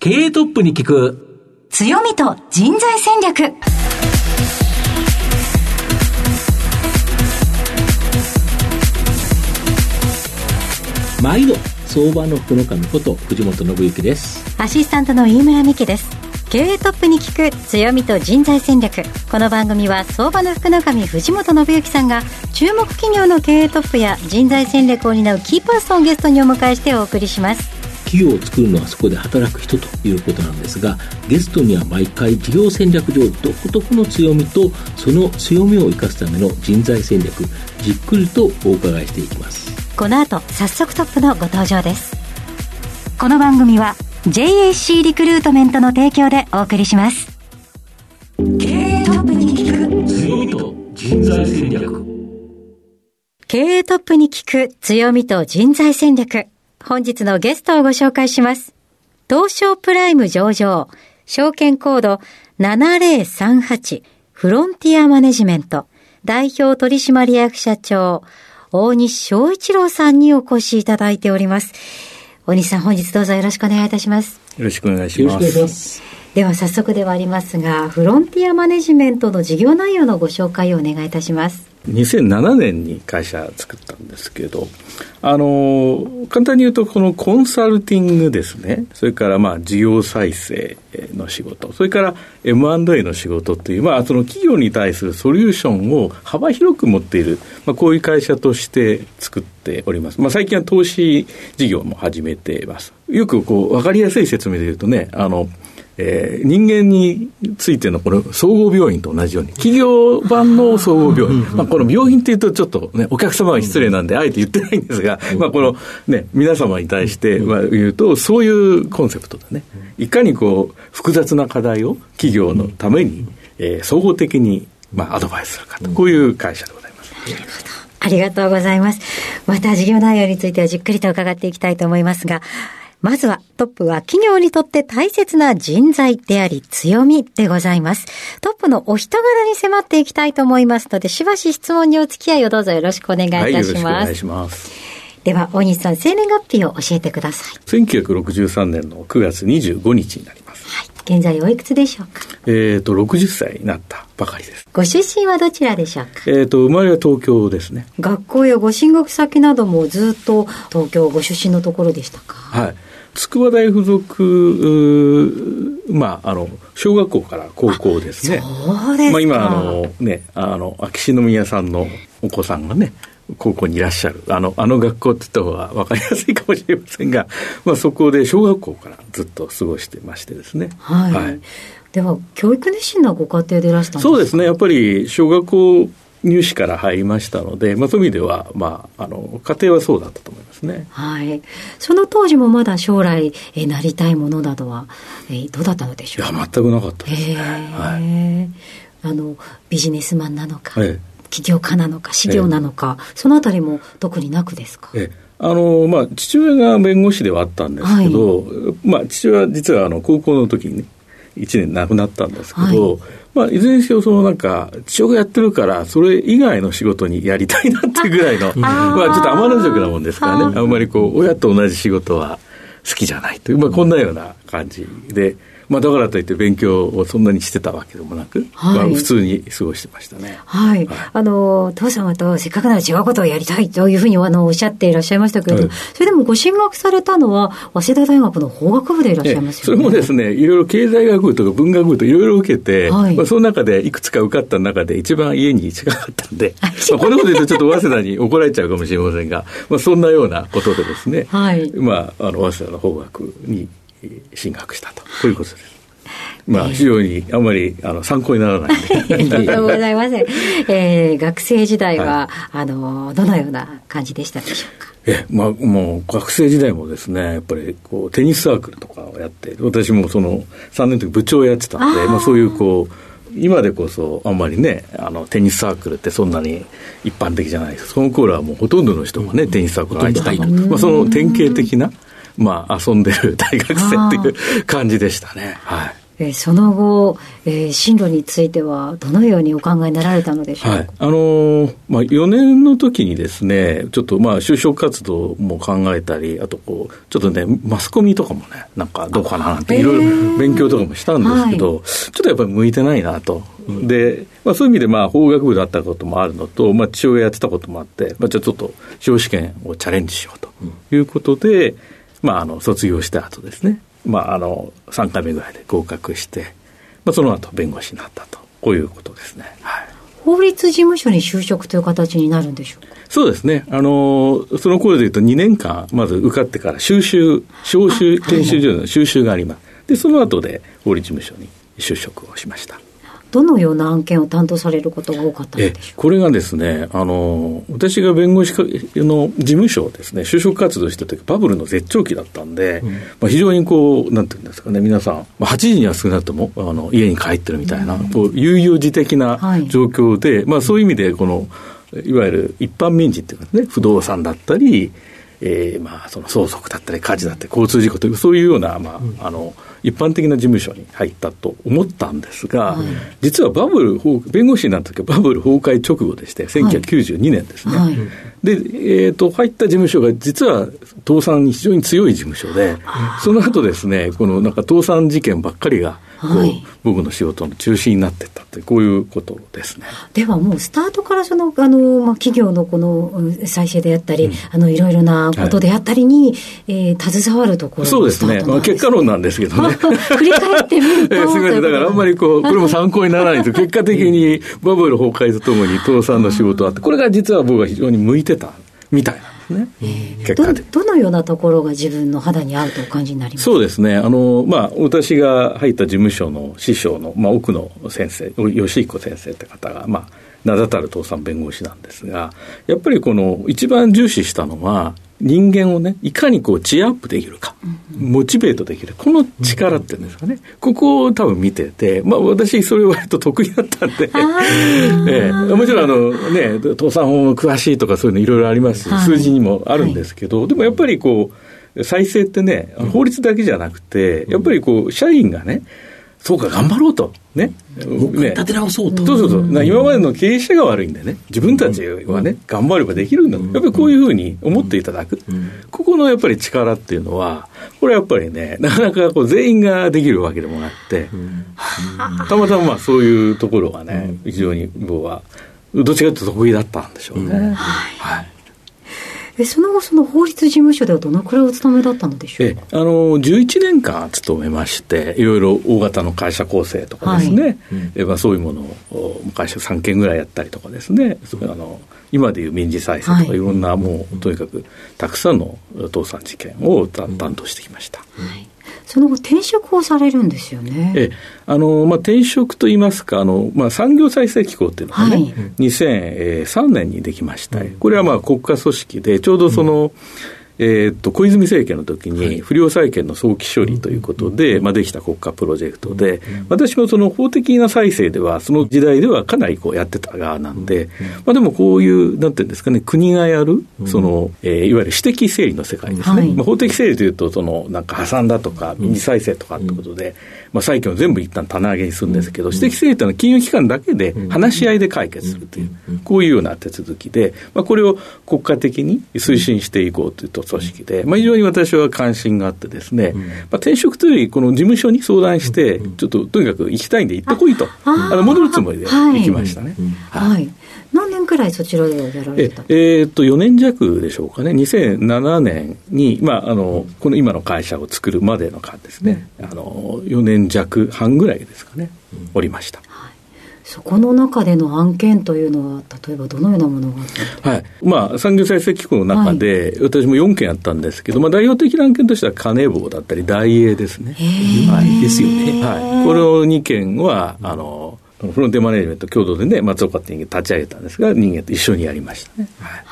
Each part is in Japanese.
経営トップに聞く。強みと人材戦略。毎度相場の福の神こと藤本信之です。アシスタントの飯村美希です。経営トップに聞く強みと人材戦略。この番組は相場の福の神藤本信之さんが注目企業の経営トップや人材戦略を担うキーパーソンをゲストにお迎えしてお送りします企業を作るのはそこで働く人ということなんですがゲストには毎回事業戦略上独特の強みとその強みを生かすための人材戦略じっくりとお伺いしていきます。この後早速トップのご登場です。この番組は JAC リクルートメントの提供でお送りします。経営トップに聞く強みと人材戦略。経営トップに聞く強みと人材戦略本日のゲストをご紹介します東証プライム上場証券コード7038フロンティアマネジメント代表取締役社長大西翔一郎さんにお越しいただいております。大西さん、本日どうぞよろしくお願いいたします。よろしくお願いしよろしくお願います。では早速ではありますが、フロンティアマネジメントの事業内容のご紹介をお願いいたします。2007年に会社作ったんですけど、あの、簡単に言うと、このコンサルティングですね、それからまあ事業再生の仕事、それから M&A の仕事という、まあその企業に対するソリューションを幅広く持っている、まあこういう会社として作っております。まあ最近は投資事業も始めています。よくこう、わかりやすい説明で言うとね、あの、えー人間についてのこの総合病院と同じように、企業版の総合病院。まあ、この病院っていうとちょっとね、お客様が失礼なんで、あえて言ってないんですが、まあ、このね、皆様に対してまあ言うと、そういうコンセプトでね、いかにこう、複雑な課題を企業のために、えー総合的に、まあ、アドバイスするかと、こういう会社でございます。ありがとうございます。また事業内容についてはじっくりと伺っていきたいと思いますが、まずはトップは企業にとって大切な人材であり強みでございます。トップのお人柄に迫っていきたいと思いますので、しばし質問にお付き合いをどうぞよろしくお願いいはい、たよろしくおします。願いします。では、大西さん、生年月日を教えてください。1963年の9月25日になります。はい。現在おいくつでしょうか？えっ、と、60歳になったばかりです。ご出身はどちらでしょうか？えっ、と、生まれは東京ですね。学校やご進学先などもずっと東京ご出身のところでしたか？はい。筑波大附属、まあ、あの、小学校から高校ですね。そうですか。まあ、今、あの、ね、あの、秋篠宮さんのお子さんがね、高校にいらっしゃる。あの、あの学校って言った方が分かりやすいかもしれませんが、まあ、そこで小学校からずっと過ごしてましてですね。はい。では、教育熱心なご家庭でいらしたんですか？そうですね。やっぱり、小学校入試から入りましたので、まあ、そういう意味では、まあ、あの、家庭はそうだったと思いますね。はい。その当時もまだ将来、えーなりたいものなどは、えーどうだったのでしいや、ょうか？全くなかったですへね。え、はい。あの、ビジネスマンなのか、ええ起業家なのか、事業なのか、そのあたりも特になくですか？ええあのまあ、父親が弁護士ではあったんですけど、まあ、父親は実はあの高校の時にね、1年亡くなったんですけど、はいまあ、いずれにせよ、そのなんか、父親がやってるから、それ以外の仕事にやりたいなっていうぐらいの、まあ、ちょっと天の塾なもんですからね、あんまりこう、親と同じ仕事は好きじゃないという、まあ、こんなような感じで、まあ、だからといって勉強をそんなにしてたわけでもなく、はい。まあ、普通に過ごしてましたね。はい。あの、父様とせっかくなら違うことをやりたいというふうにあのおっしゃっていらっしゃいましたけれど、はい。それでもご進学されたのは、早稲田大学の法学部でいらっしゃいますそよね。れもですね、いろいろ経済学部とか文学部といろいろ受けて、はい。まあ、その中でいくつか受かった中で一番家に近かったんで、まあ、こんなこと言うとちょっと早稲田に怒られちゃうかもしれませんが、まあ、そんなようなことでですね、はい。まあ、あの、早稲田の法学にえー進学したと、こういうことです。まあ、非常にあんまりあの参考にならないんで。ありがとうございます。えー学生時代は、あの、どのような感じでしたでしょうか？えまあ、もう学生時代もですね、やっぱりこうテニスサークルとかをやって、私もその3年の時部長をやってたんで、まあ、そういうこう、今でこそあんまりね、あのテニスサークルってそんなに一般的じゃないです。その頃はもうほとんどの人がね、テニスサークル入ってたと。まあ、その典型的な、まあ、遊んでる大学生っていう感じでしたね。はい。えー、その後、えー、進路については、どのようにお考えになられたのでしょうか、はい、あのー、まあ、4年の時にですね、ちょっとまあ就職活動も考えたり、あとこう、ちょっとね、マスコミとかもね、なんかどうかななんて、いろいろ勉強とかもしたんですけど、はい、ちょっとやっぱり向いてないなと。で、まあ、そういう意味で、まあ、法学部だったこともあるのと、まあ、父親やってたこともあって、まあ、じゃあちょっと司法試験をチャレンジしようということで、まあ、あの卒業した後ですね、まあ、あの3回目ぐらいで合格して、まあ、その後弁護士になったと、こういうことですね。はい、法律事務所に就職という形になるんでしょうか？そうですね。あの、その頃で言うと2年間、まず受かってから修習、招集研修所の修習があります。で、その後で法律事務所に就職をしました。どのような案件を担当されることが多かったんこれがですね、あの、私が弁護士の事務所をですね、就職活動した時、バブルの絶頂期だったんで、うん、まあ、非常にこう、なんていうんですかね、皆さん、まあ、8時には少なくとも、あの、家に帰ってるみたいな、うん、こう、悠々自適な状況で、はい、まあ、そういう意味で、この、いわゆる一般民事っていうかね、不動産だったり、えー、まあ、その相続だったり、火事だったり、交通事故という、そういうような、まあ、うん、あの、一般的な事務所に入ったと思ったんですが、はい、実はバブル、弁護士になった時はバブル崩壊直後でして、1992年ですね。はい、で、えーと、入った事務所が実は倒産に非常に強い事務所で、その後ですね、このなんか倒産事件ばっかりが、はい、僕の仕事の中心になってったってこういうことですね。ではもうスタートからそのあのまあ企業のこの再生であったり、うん、あのいろいろなことであったりに、はい、えー、携わるところそうですね。まあ結果論なんですけどね。振り返ってみると。えー、すみませんだからあんまりこうこれも参考にならないと 結果的にバブル崩壊とともに倒産の仕事あってこれが実は僕は非常に向いてたみたいな。ね、えー、どのようなところが自分の肌に合うとお感じになりますそうですね。あの、まあ、私が入った事務所の師匠の、まあ、奥野先生吉彦先生って方が、まあ、名だたる倒産弁護士なんですがやっぱりこの一番重視したのは人間をね、いかにこう、チアアップできるか、モチベートできる、この力っていうんですかね、ここを多分見てて、まあ私、それ割と得意だったんで、ええ、もちろんあのね、倒産法詳しいとかそういうのいろいろありますし、数字にもあるんですけど、でもやっぱりこう、再生ってね、法律だけじゃなくて、やっぱりこう、社員がね、そうか、頑張ろうと。ね。ね立て直そうと。そうそうそう。今までの経営者が悪いんでね、自分たちはね、頑張ればできるんだ。やっぱりこういうふうに思っていただく。ここのやっぱり力っていうのは、これやっぱりね、なかなかこう全員ができるわけでもなくて、たまたままあそういうところがね、非常に僕は、どっちかというと得意だったんでしょうね。はいえその後、その法律事務所ではどのくらいお勤めだったのでしょうか？あの11年間勤めまして、いろいろ大型の会社構成とかですね、はい。えまあ、そういうものを会社3件ぐらいやったりとかですね、あの今でいう民事再生とか、い。ろんなもう、とにかくたくさんの倒産事件を担当してきました。はいその後転職をされるんですよね。えあのまあ、転職といいますか、あのまあ、産業再生機構っていうのがね、はい、2003年にできました。これはまあ国家組織で、ちょうどその、うんえー、っと小泉政権の時に不良債権の早期処理ということで、まあ、できた国家プロジェクトで、私もその法的な再生では、その時代ではかなりこうやってた側なんで、まあ、でもこういう、なんていうんですかね、国がやる、その、えー、いわゆる私的整理の世界ですね。はい、まあ、法的整理というと、その、なんか破産だとか、民事再生とかってことで、まあ、債権を全部一旦棚上げにするんですけど、私的整理というのは金融機関だけで話し合いで解決するという、こういうような手続きで、まあ、これを国家的に推進していこうというと組織で、まあ、非常に私は関心があってですね、まあ、転職というより、この事務所に相談して、ちょっととにかく行きたいんで行ってこいと、あの戻るつもりで行きましたね。はい、何年くらいそちらでやられた？ええー、っと、4年弱でしょうかね、2007年に、まあ、あのこの今の会社を作るまでの間ですね、あの4年弱半ぐらいですかね、おりました。はいそこの中での案件というのは、例えばどのようなものがはい。まあ、産業再生機構の中で、はい、私も4件あったんですけど、まあ、代表的な案件としては、金棒だったり、大英ですね。はい。ですよね。はい。この2件は、あの、フロンテマネジメント共同でね、松岡って人間立ち上げたんですが、人間と一緒にやりましたね。はい。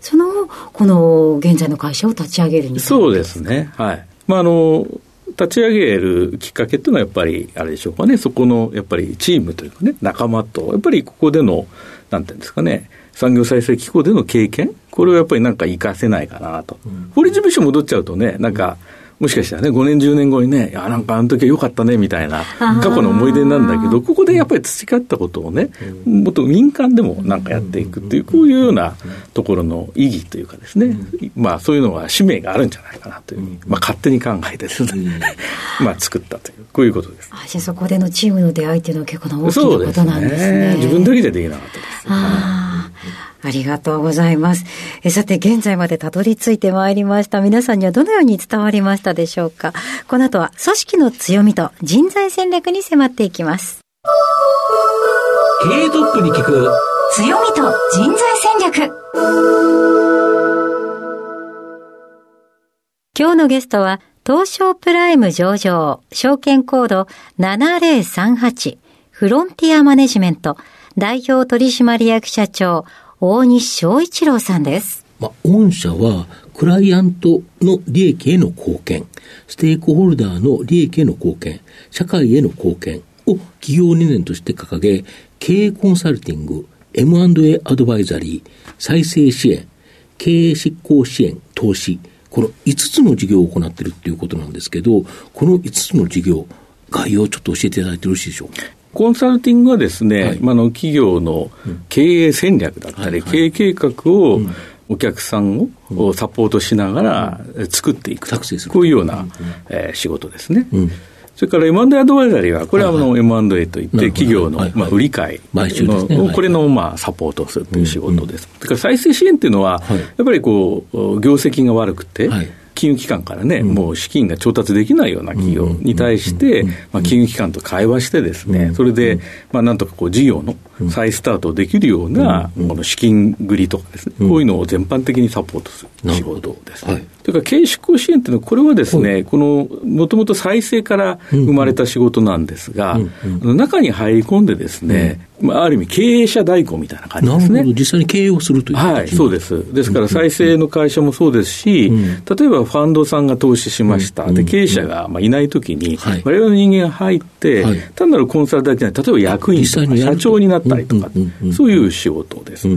そのこの現在の会社を立ち上げるにそうですね。はい。まあ、あの、立ち上げるきっかけっていうのはやっぱりあれでしょうかね、そこのやっぱりチームというかね、仲間と、やっぱりここでの、なんていうんですかね、産業再生機構での経験、これをやっぱりなんか活かせないかなと。法律事務所戻っちゃうとね、なんか、もしかしたらね、5年、10年後にね、あ、なんかあの時は良かったね、みたいな、過去の思い出なんだけど、ここでやっぱり培ったことをね、もっと民間でもなんかやっていくっていう、こういうようなところの意義というかですね、まあそういうのは使命があるんじゃないかなという、まあ勝手に考えてですね、まあ作ったという、こういうことです。あそこでのチームの出会いっていうのは結構な大きなことなんですね。すね自分だけじゃできなかったです。あありがとうございます。えさて、現在までたどり着いてまいりました。皆さんにはどのように伝わりましたでしょうかこの後は、組織の強みと人材戦略に迫っていきます。経営トップに聞く強みと人材戦略今日のゲストは、東証プライム上場、証券コード7038、フロンティアマネジメント、代表取締役社長、大西翔一郎さんです。まあ、御社は、クライアントの利益への貢献、ステークホルダーの利益への貢献、社会への貢献を企業理念として掲げ、経営コンサルティング、M&A アドバイザリー、再生支援、経営執行支援、投資、この5つの事業を行っているということなんですけど、この5つの事業、概要をちょっと教えていただいてよろしいでしょうか？コンサルティングはですね、はい、まあ、の企業の経営戦略だったり、経営計画を、お客さんをサポートしながら作っていく、こういうような、えー、仕事ですね。それから M&A アドバイザリーは、これはあの M&A といって、企業のまあ売り買い。の、これのまあサポートをするという仕事です。それから再生支援っていうのは、やっぱりこう、業績が悪くて、金融機関からね、もう資金が調達できないような企業に対して、まあ、金融機関と会話してですね、それで、まあ、なんとかこう事業の再スタートできるような、この資金繰りとかですね、こういうのを全般的にサポートする仕事ですね。それから経営執行支援っていうのは、これはですね、この、もともと再生から生まれた仕事なんですが、中に入り込んでですね、まあ、ある意味経営者代行みたいな感じですね。実際に経営をするというはい、そうです。ですから再生の会社もそうですし、例えばファンドさんが投資しました。で、経営者がまあいないときに、我々の人間が入って、単なるコンサルタントじゃない、例えば役員とか社長になったりとか、そういう仕事です。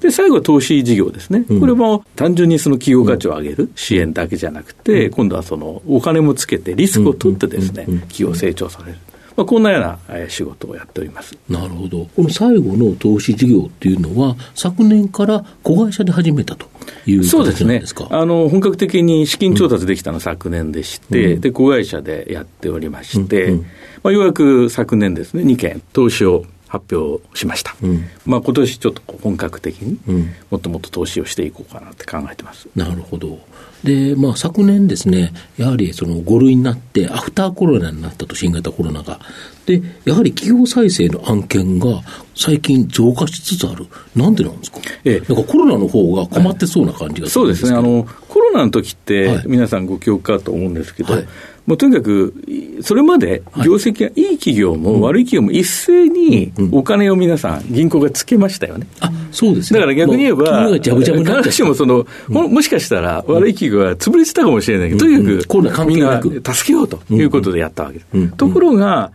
で、最後は投資事業ですね。これも単純にその企業価値を上げる支援だけじゃなくて、今度はそのお金もつけてリスクを取ってですね、企業成長される。まあ、こんなような仕事をやっております。なるほど、この最後の投資事業っていうのは、昨年から子会社で始めたというそうですね。あの本格的に資金調達できたのは昨年でして、うん、で子会社でやっておりまして、うんうん、まあ、ようやく昨年ですね、2件、投資を発表しました、うん、まあ今年ちょっと本格的にもっともっと投資をしていこうかなって考えてます。なるほど。で、まあ、昨年ですね、やはりその5類になって、アフターコロナになったと、新型コロナが。で、やはり企業再生の案件が最近増加しつつある。なんでなんですか、ええ、なんかコロナの方が困ってそうな感じがするんですそうですね。あの、コロナの時って、皆さんご記憶かと思うんですけど、はいもうとにかく、それまで業績がいい企業も悪い企業も一斉にお金を皆さん、銀行がつけましたよね。あそうですね。だから逆に言えば、必ずしもその、もしかしたら悪い企業は潰れてたかもしれないけど、とにかくみんな助けようということでやったわけ。です。ところが、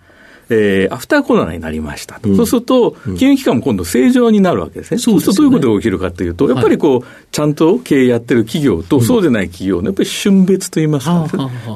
えー、アフターコロナになりましたと、うん、そうすると、金融機関も今度、正常になるわけですね、そうするとどういうことが起きるかというと、やっぱりこう、はい、ちゃんと経営やってる企業と、そうでない企業のやっぱり瞬別といいますか、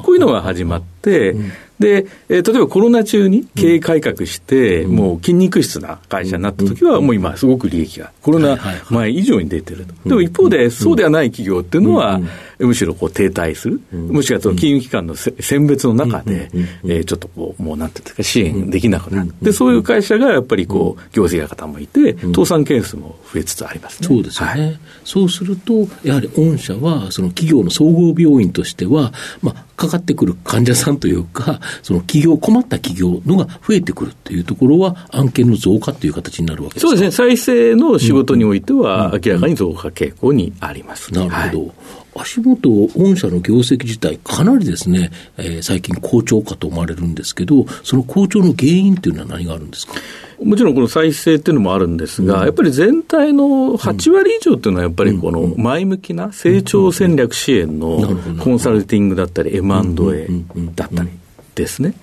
こういうのが始まって、で、えー、例えばコロナ中に経営改革して、うん、もう筋肉質な会社になったときは、もう今、すごく利益が、コロナ前以上に出てると。でも一方で、そうではない企業っていうのは、むしろこう停滞する、むしろその金融機関の選別の中で、えー、ちょっとこう、もうなんていうんですか、支援できなくなる。で、そういう会社がやっぱりこう、業績が傾いて、倒産件数も増えつつありますね。そうですよね。はい、そうすると、やはり御社は、その企業の総合病院としては、まあ、かかってくる患者さんというか、その企業、困った企業のが増えてくるっていうところは、案件の増加という形になるわけですそうですね、再生の仕事においては、明らかに増加傾向にあります。なるほど。はい足元、御社の業績自体、かなりですね、えー、最近好調かと思われるんですけど、その好調の原因っていうのは何があるんですか？もちろんこの再生っていうのもあるんですが、うん、やっぱり全体の8割以上っていうのは、やっぱりこの前向きな成長戦略支援のコンサルティングだったり、M&A だったりですね。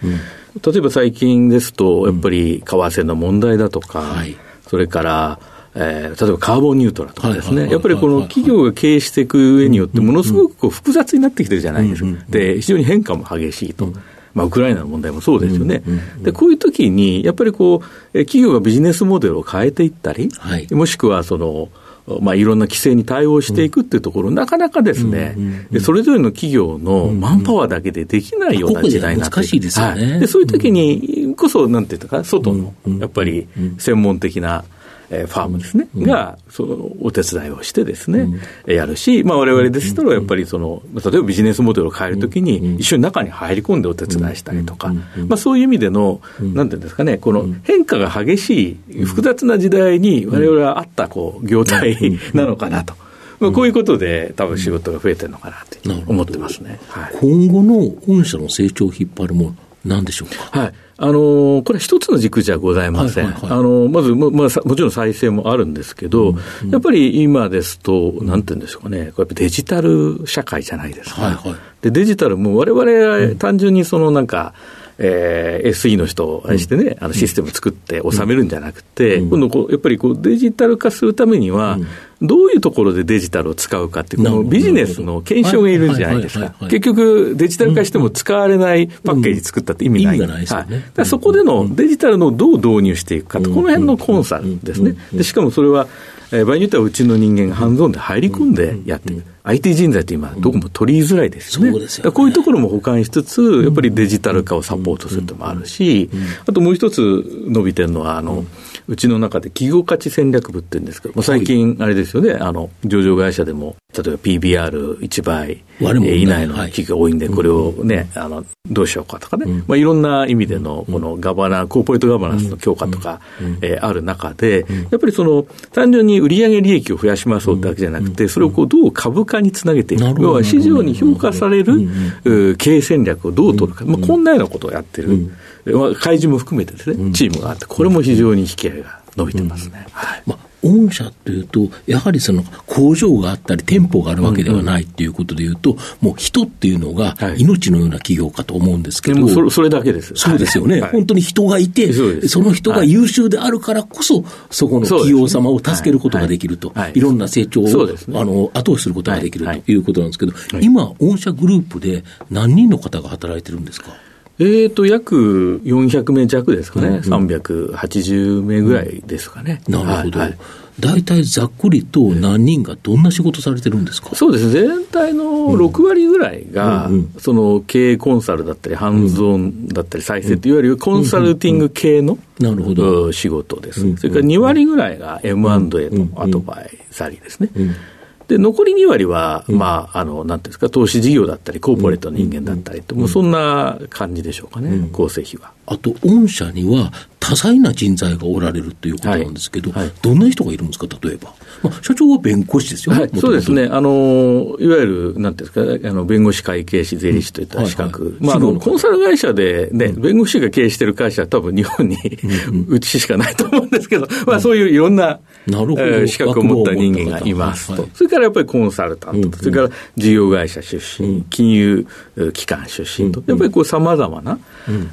例えば最近ですと、やっぱり為替の問題だとか、それから、えー、例えばカーボンニュートラルとかですね、やっぱりこの企業が経営していく上によって、ものすごくこう複雑になってきてるじゃないですか。で、非常に変化も激しいと。まあ、ウクライナの問題もそうですよね。で、こういう時に、やっぱりこう、企業がビジネスモデルを変えていったり、はい、もしくはその、まあ、いろんな規制に対応していくっていうところ、うん、なかなかですね、うん、それぞれの企業のマンパワーだけでできないような時代になって、難しいですよね、はい、でそういう時にこそ、なんていうか、外のやっぱり専門的なえー、ファームですね、うん、が、そのお手伝いをしてですね、うん、やるし、まあ、われでしたら、やっぱりその、例えばビジネスモデルを変えるときに、一緒に中に入り込んでお手伝いしたりとか、まあ、そういう意味での、なんていうんですかね、この変化が激しい、複雑な時代に、われわれはあったこう業態なのかなと。まあ、こういうことで、多分仕事が増えてるのかなと思ってますね、はい、今後の御社の成長を引っ張るもの、なんでしょうか？はいあのこれは一つの軸じゃございません。あのまず、まあ、もちろん再生もあるんですけど、うんうん、やっぱり今ですと、なんていうんでしょうかね、これデジタル社会じゃないですか。はいはい、でデジタルも、われわれ単純にそのなんか、えー、SE の人を愛してね、あのシステム作って収めるんじゃなくて、今度こう、やっぱりこうデジタル化するためには、どういうところでデジタルを使うかっていう、このビジネスの検証がいるんじゃないですか。結局、デジタル化しても使われないパッケージ作ったって意味ない。はい、そこでのデジタルのどう導入していくかと、この辺のコンサルですね。でしかもそれは、えー、場合によってはうちの人間がハンズオンで入り込んでやっていく。IT 人材って今、どこも取りづらいですよね。そうですよ、ね、こういうところも補完しつつ、やっぱりデジタル化をサポートするともあるし、あともう一つ伸びてるのは、あの、うちの中で企業価値戦略部って言うんですけど、最近、あれですよね、あの、上場会社でも、例えば PBR1 倍以内の企業が多いんで、これをね、あの、どうしようかとかね、まあ、いろんな意味での、このガバナ、コーポレートガバナンスの強化とか、えある中で、やっぱりその、単純に売上利益を増やしましょうってわけじゃなくて、それをこう、どう株価につなげていく。要は、市場に評価される経営戦略をどう取るか。まあ、こんなようなことをやってる。開示も含めてですね、チームがあって、これも非常に引き合いが伸びてますね。はい。まあ御社というと、やはりその工場があったり、店舗があるわけではないということでいうと、もう人っていうのが命のような企業かと思うんですけど、それそれだけです。そうですよね、はい、本当に人がいて、その人が優秀であるからこそ、そこの企業様を助けることができると、い。ろんな成長を、あの後押しすることができるとい。うことなんですけど、今、御社グループで何人の方が働いてるんですか？えーと、約400名弱ですかね、うんうん、380名ぐらいですかね。なるほど。はい大体ざっくりと何人がどんな仕事されてるんですか、そうです全体の6割ぐらいが、その経営コンサルだったり、ハンズオンだったり、再生といわゆるコンサルティング系の仕事です。それから2割ぐらいが M&A のアドバイザリーですね。で、残り2割は、うん、まあ、あの、なんていうんですか、投資事業だったり、コーポレートの人間だったりと、もうそんな感じでしょうかね、構成比は。あと、御社には多彩な人材がおられるということなんですけど、はい。はい、どんな人がいるんですか、例えば。まあ、社長は弁護士ですよ。ね、はい、そうですね、あのいわゆる、なんていうんですか、あの弁護士会計士、税理士といった資格、まあ、あのコンサル会社で、ね、弁護士が経営している会社は、多分日本に、うちしかないと思うんですけど、まあ、そういういろんな、なるほど。資格を持った人間がいますと、それからやっぱりコンサルタントと、それから事業会社出身、金融機関出身と、やっぱりこうさまざまな、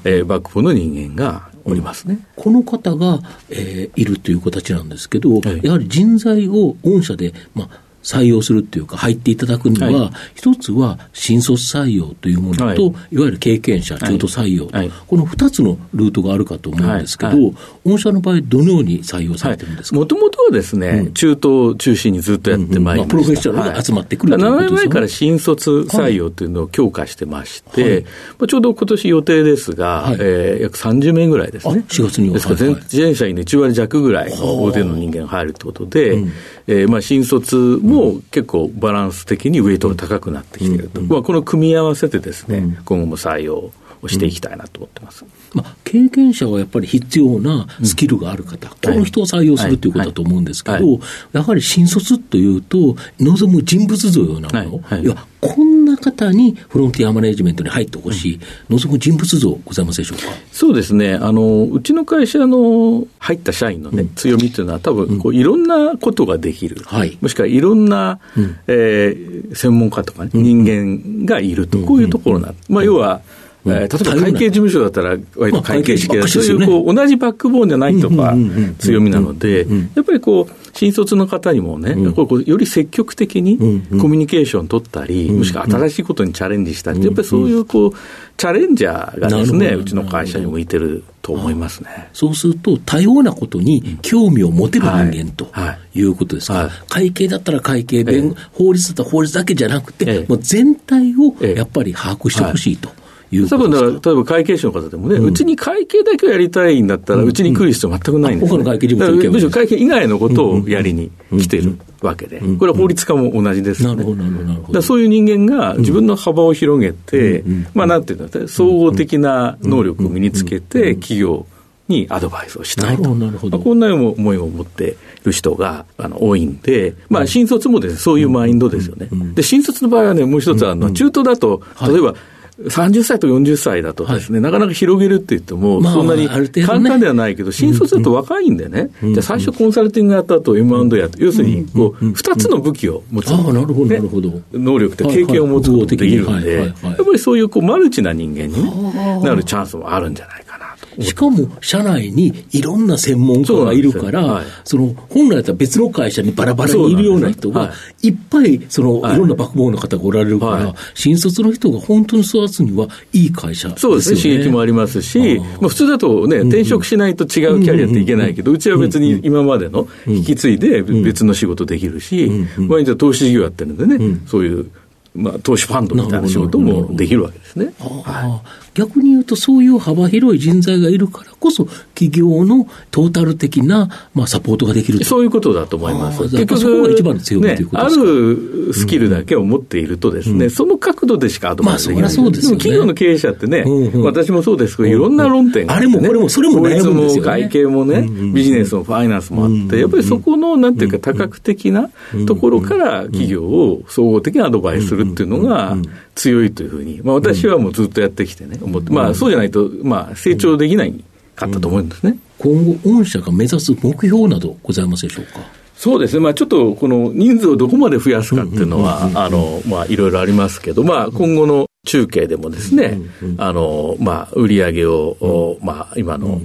えー、バックボーンの人間がおりますね。この方が、えー、いるという形なんですけど、はい、やはり人材を御社で、まあ、採用するっていうか、入っていただくには、はい、一つは新卒採用というものと、はい、いわゆる経験者、中途採用、はい、この二つのルートがあるかと思うんですけど、御社の場合、どのように採用されてるんですか？もともとはですね、うん、中途中心にずっとやってまいりました、プロフェッショナルが集まってくる、はい、7年前から新卒採用というのを強化してまして、まあ、ちょうど今年予定ですが、はい、えー、約30名ぐらいですね。4月には。ですから全、全社員で1割弱ぐらい大手の人間が入るということで、うん、えー、まあ新卒も結構バランス的にウェイトが高くなってきていると、まあ、この組み合わせでですね、今後も採用をしていきたいなと思ってます。まあ、経験者はやっぱり必要なスキルがある方、この人を採用するということだと思うんですけど、やはり新卒というと、望む人物像のもの、いやこんな方にフロンティアマネジメントに入ってほしい、望む人物像、ございますでしょうか？そうですね。あの、うちの会社の入った社員の、ね、強みというのは、多分こういろんなことができる、はい、もしくはいろんな、うん、えー、専門家とか、ね、人間がいると、こういうところな、まあ、要は、えー例えば会計事務所だったら、割と会計式だ、そういうこう同じバックボーンじゃないとか強みなので、やっぱりこう、新卒の方にもね、やっぱりより積極的にコミュニケーション取ったり、もしくは新しいことにチャレンジしたり、やっぱりそういうこう、チャレンジャーがですね、うちの会社に向いてると思いますね。そうすると、多様なことに興味を持てる人間とい。うことですか、はい。はい、会計だったら会計、弁法律だったら法律だけじゃなくて、もう全体をやっぱり把握してほしいと。いう多分だか？ら、例えば会計士の方でもね、うち、に会計だけをやりたいんだったら、うちに来る必要全くないんです、ね、他の会計事務所むしろ会計以外のことをやりに来てるわけで、これは法律家も同じです、ね、なるほど、なるほど。そういう人間が自分の幅を広げて、まあなんていうんだ総合的な能力を身につけて、企業にアドバイスをしたいと。なるほど。こんな思いを持っている人があの多いんで、まあ新卒もですね、そういうマインドですよね。で、新卒の場合はね、もう一つあの、中途だと、例えば、30歳と40歳だとですね、はい、なかなか広げるって言っても、そんなに簡単ではないけど、新卒だと若いんでね、じゃあ最初コンサルティングやった後 M&A やって、要するに、こう、2つの武器を持つ、なるほど、なるほど。能力と経験を持つことができるんで、やっぱりそういうこうマルチな人間になるチャンスもあるんじゃないかな。しかも、社内にいろんな専門家がいるから、はい、その本来だったら別の会社にバラバラにいるような人が、い。っぱいその、い、ろんなバックボーンの方がおられるから、はい、新卒の人が本当に育つにはいい会社、ね、そうですね、刺激もありますし、まあ、普通だとね、転職しないと違うキャリアっていけないけど、うちは別に今までの引き継いで別の仕事できるし、毎日投資事業やってるんでね、そういう。まあ、投資ファンドみたいな仕事もできるわけですね。はい、逆に言うと、そういう幅広い人材がいるからこそ、企業のトータル的な、まあ、サポートができるそういうことだと思います。結局、そこが一番の強み、ね、ということですか？あるスキルだけを持っているとですね、うん、その角度でしかアドバイスできない。まあ、そそうです、ね、企業の経営者ってね、うんうん、私もそうですけど、いろんな論点があ、ね、あれもこれも、それも悩むんですよ、ね、会計もね、ビジネスもファイナンスもあって、やっぱりそこの、なんていうか、多角的なところから企業を総合的にアドバイスするっていうのが、強いというふうに、まあ、私はもうずっとやってきてね、思って、まあ、そうじゃないと、まあ、成長できないかったと思うんですね。今後、御社が目指す目標などございますでしょうか？そうですね、まあ、ちょっとこの人数をどこまで増やすかっていうのは、あの、まあ、いろいろありますけど、まあ、今後の中継でもですね、あの、まあ、売り上げを、まあ、今の、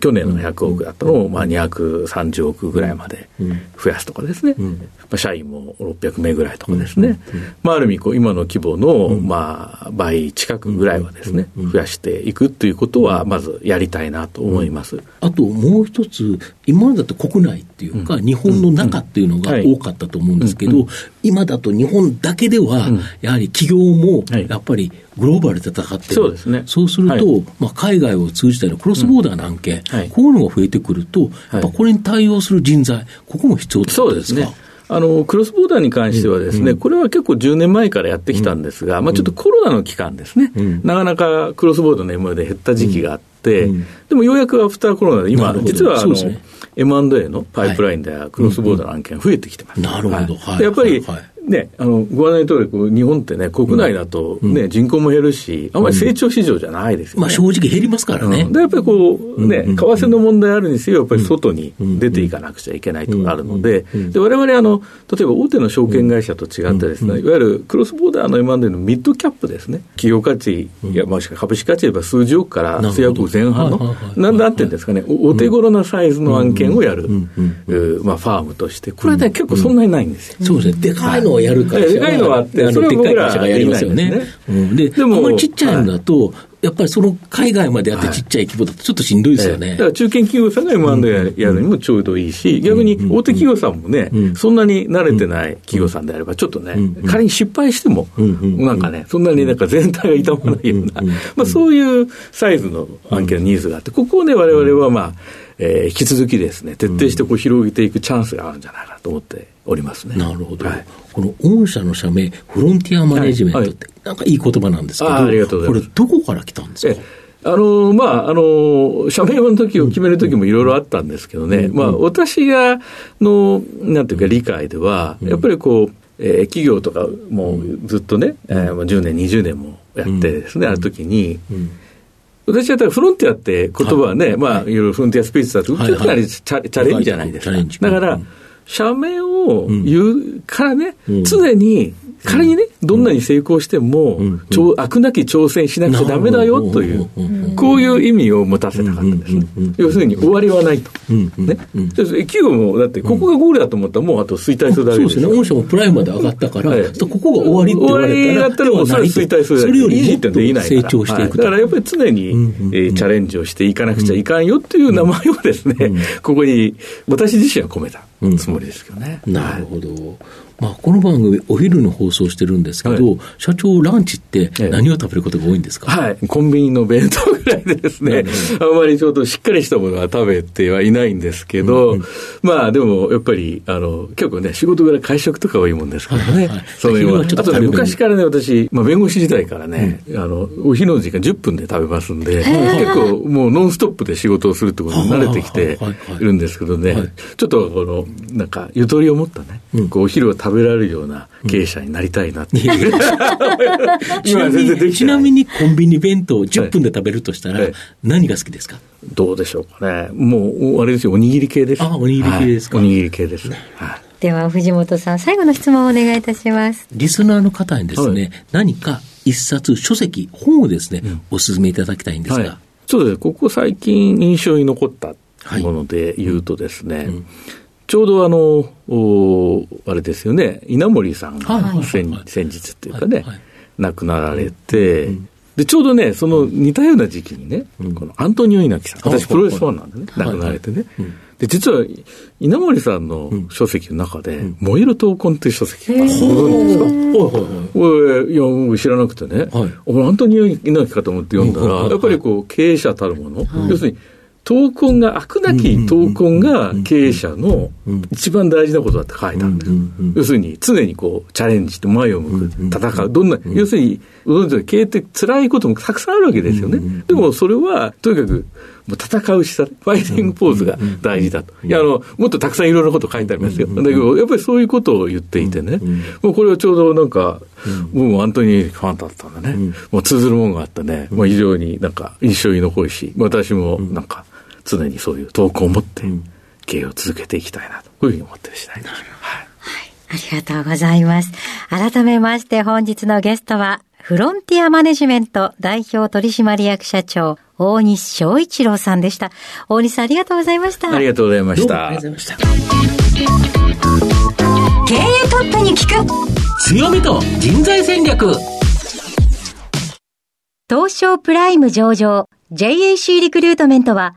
去年の100億だったのを、まあ、230億ぐらいまで増やすとかですね、まあ、社員も600名ぐらいとかですね、まあ、ある意味こう、今の規模の、まあ、倍近くぐらいはですね、増やしていくということは、まずやりたいなと思います。あともう一つ、今までだと国内っていうか、日本の中っていうのが多かったと思うんですけど、今だと日本だけでは、やはり企業もやっぱりグローバルで戦ってる、そうですね、そうすると、はい、まあ、海外を通じたりのクロスボーダーの案件、うん。はい、こういうのが増えてくると、やっぱこれに対応する人材、ここも必要そうですね。あのクロスボーダーに関してはですね、うん、これは結構10年前からやってきたんですが、うん、まあ、ちょっとコロナの期間ですね、うん、なかなかクロスボーダーの M で減った時期があって、でもようやくアフターコロナで今、実はあの、ね、M&A のパイプラインではクロスボーダーの案件増えてきてます。なるほど。はい、やっぱり、はいね、あのご案内通り、日本ってね、国内だとね、うん、人口も減るし、あんまり成長市場じゃないですよね。まあ、正直減りますからね。うん、でやっぱりこう、ね、為替の問題あるにせよ、やっぱり外に出ていかなくちゃいけないとかあるので、われわれあの、例えば大手の証券会社と違ってですね、いわゆるクロスボーダーの M&A のミッドキャップですね、企業価値、いや、もしくは株式価値で言えば数十億から数百億前半の、なんだってんですかね、お手頃なサイズの案件をやる、まあ、ファームとして、これはね、結構そんなにないんですよ。そうですね、でかいのをやるから、いのはあって、それは僕らがやりますよね。で、でも、あん。まりちっちゃいのだと、やっぱりその海外までやってちっちゃい規模だとちょっとしんどいですよね。だから中堅企業さんが M&A やるにもちょうどいいし、逆に大手企業さんもね、そんなに慣れてない企業さんであれば、ちょっとね、仮に失敗しても、なんかね、そんなになんか全体が傷まないような、まあそういうサイズの案件のニーズがあって、ここをね、われわれはまあ、えー、引き続きですね、徹底してこう広げていくチャンスがあるんじゃないかと思っておりますね。なるほど。はい、この御社の社名、フロンティアマネジメントって、なんかいい言葉なんですけど、ありがとう。これ、どこから来たんですか？あのまあ、あの社名の時を決める時もいろいろあったんですけどね、うん、まあ、私がの、なんていうか、理解では、やっぱりこう、えー、企業とかもずっとね、うん、えー、10年、20年もやってですね、ある時に、私はフロンティアって言葉はね、はい、まあ、いろいろフロンティアスペースだと、うちはかなりチャレンジじゃないですか。だから、社名を言うからね、常に仮にね、どんなに成功しても、うん、飽くなき挑戦しなくちゃダメだよという、こういう意味を持たせたかったんです。ね。要するに終わりはないと。ね。企業も、だってここがゴールだと思ったらもうあと衰退するだけですそうですね。御社もプライムまで上がったから、ここが終わりって言われたら、終わりだったらもうそれ衰退するだけ。それよりもっと成長していく、だからやっぱり常に、えチャレンジをしていかなくちゃいかんよっていう名前をですね、ここに私自身は込めたつもりですけどね。なるほど。まあ、この番組、お昼の放送してるんですけど、はい、社長、ランチって何を食べることが多いんですか、はい、コンビニの弁当ぐらいでですね、あんまりちょっとしっかりしたものは食べてはいないんですけど、うん、まあでもやっぱり、あの結構ね、仕事柄会食とか多いもんですからね、はいはい、その辺は。あとね、昔からね、私、まあ、弁護士時代からね、うん、あのお昼の時間10分で食べますんで、結構もうノンストップで仕事をするってことに慣れてきているんですけどね、ちょっとこの、なんか、ゆとりを持ったね、うん、こうお昼を食べられるような経営者になりたいなっていう、今全然できちなみにコンビニ弁当10分で食べるとしたら、何が好きですか？どうでしょうかね。もう、あれですよ、おにぎり系です。あ、おにぎり系ですか？はい、おにぎり系です。はい。では、藤本さん、最後の質問をお願いいたします。リスナーの方にですね、はい、何か一冊、書籍、本をですね、うん、お勧めいただきたいんですが。はい、そうですね、ここ最近印象に残ったもので言うとですね、うんちょうどあの、おあれですよね、稲森さんが先,、先日っていうかね、亡くなられて、で、ちょうどね、その似たような時期にね、このアントニオ猪木さん、私プロレスファンなんでね、亡くなられてね。で、実は、稲森さんの書籍の中で、燃える闘魂っていう書籍がご存知ですか？いや、知らなくてね、俺、アントニオ猪木かと思って読んだら、やっぱりこう、経営者たるもの、要するに、闘魂が、悪なき闘魂が経営者の一番大事なことだって書いたんです。要するに、常にこう、チャレンジして前を向く、戦う。どんな、要するに、経営って辛いこともたくさんあるわけですよね。でもそれは、とにかく、もう戦うしさ、ファイティングポーズが大事だと。いや、あの、もっとたくさんいろいろなこと書いてありますよ。だけど、やっぱりそういうことを言っていてね、もうこれはちょうどなんか、もうアントニーファンだったんだね。もう通ずるものがあってね、もう非常になんか印象に残るし、私もなんか、常にそういう投稿を持って、経営を続けていきたいなと、こういうふうに思ってる次第です。はい。ありがとうございます。改めまして本日のゲストは、フロンティアマネジメント代表取締役社長、大西翔一郎さんでした。大西さんありがとうございました。ありがとうございました。ありがとうございました。経営トップに聞く強みと人材戦略東証プライム上場 JAC リクルートメントは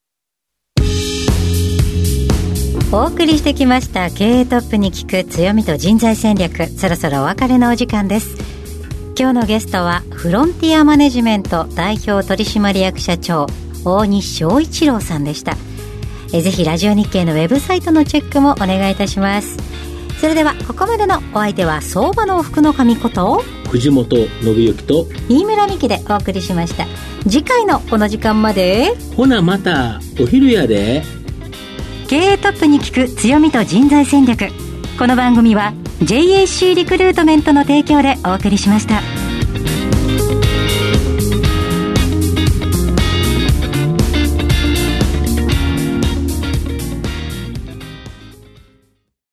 お送りしてきました経営トップに聞く強みと人材戦略。そろそろお別れのお時間です。今日のゲストはフロンティアマネジメント代表取締役社長大西翔一郎さんでした。えぜひラジオ日経のウェブサイトのチェックもお願いいたします。それではここまでのお相手は相場の福の神こと藤本信之と飯村美希でお送りしました。次回のこの時間まで。ほなまたお昼やで経営トップに聞く強みと人材戦略この番組は JAC リクルートメントの提供でお送りしました。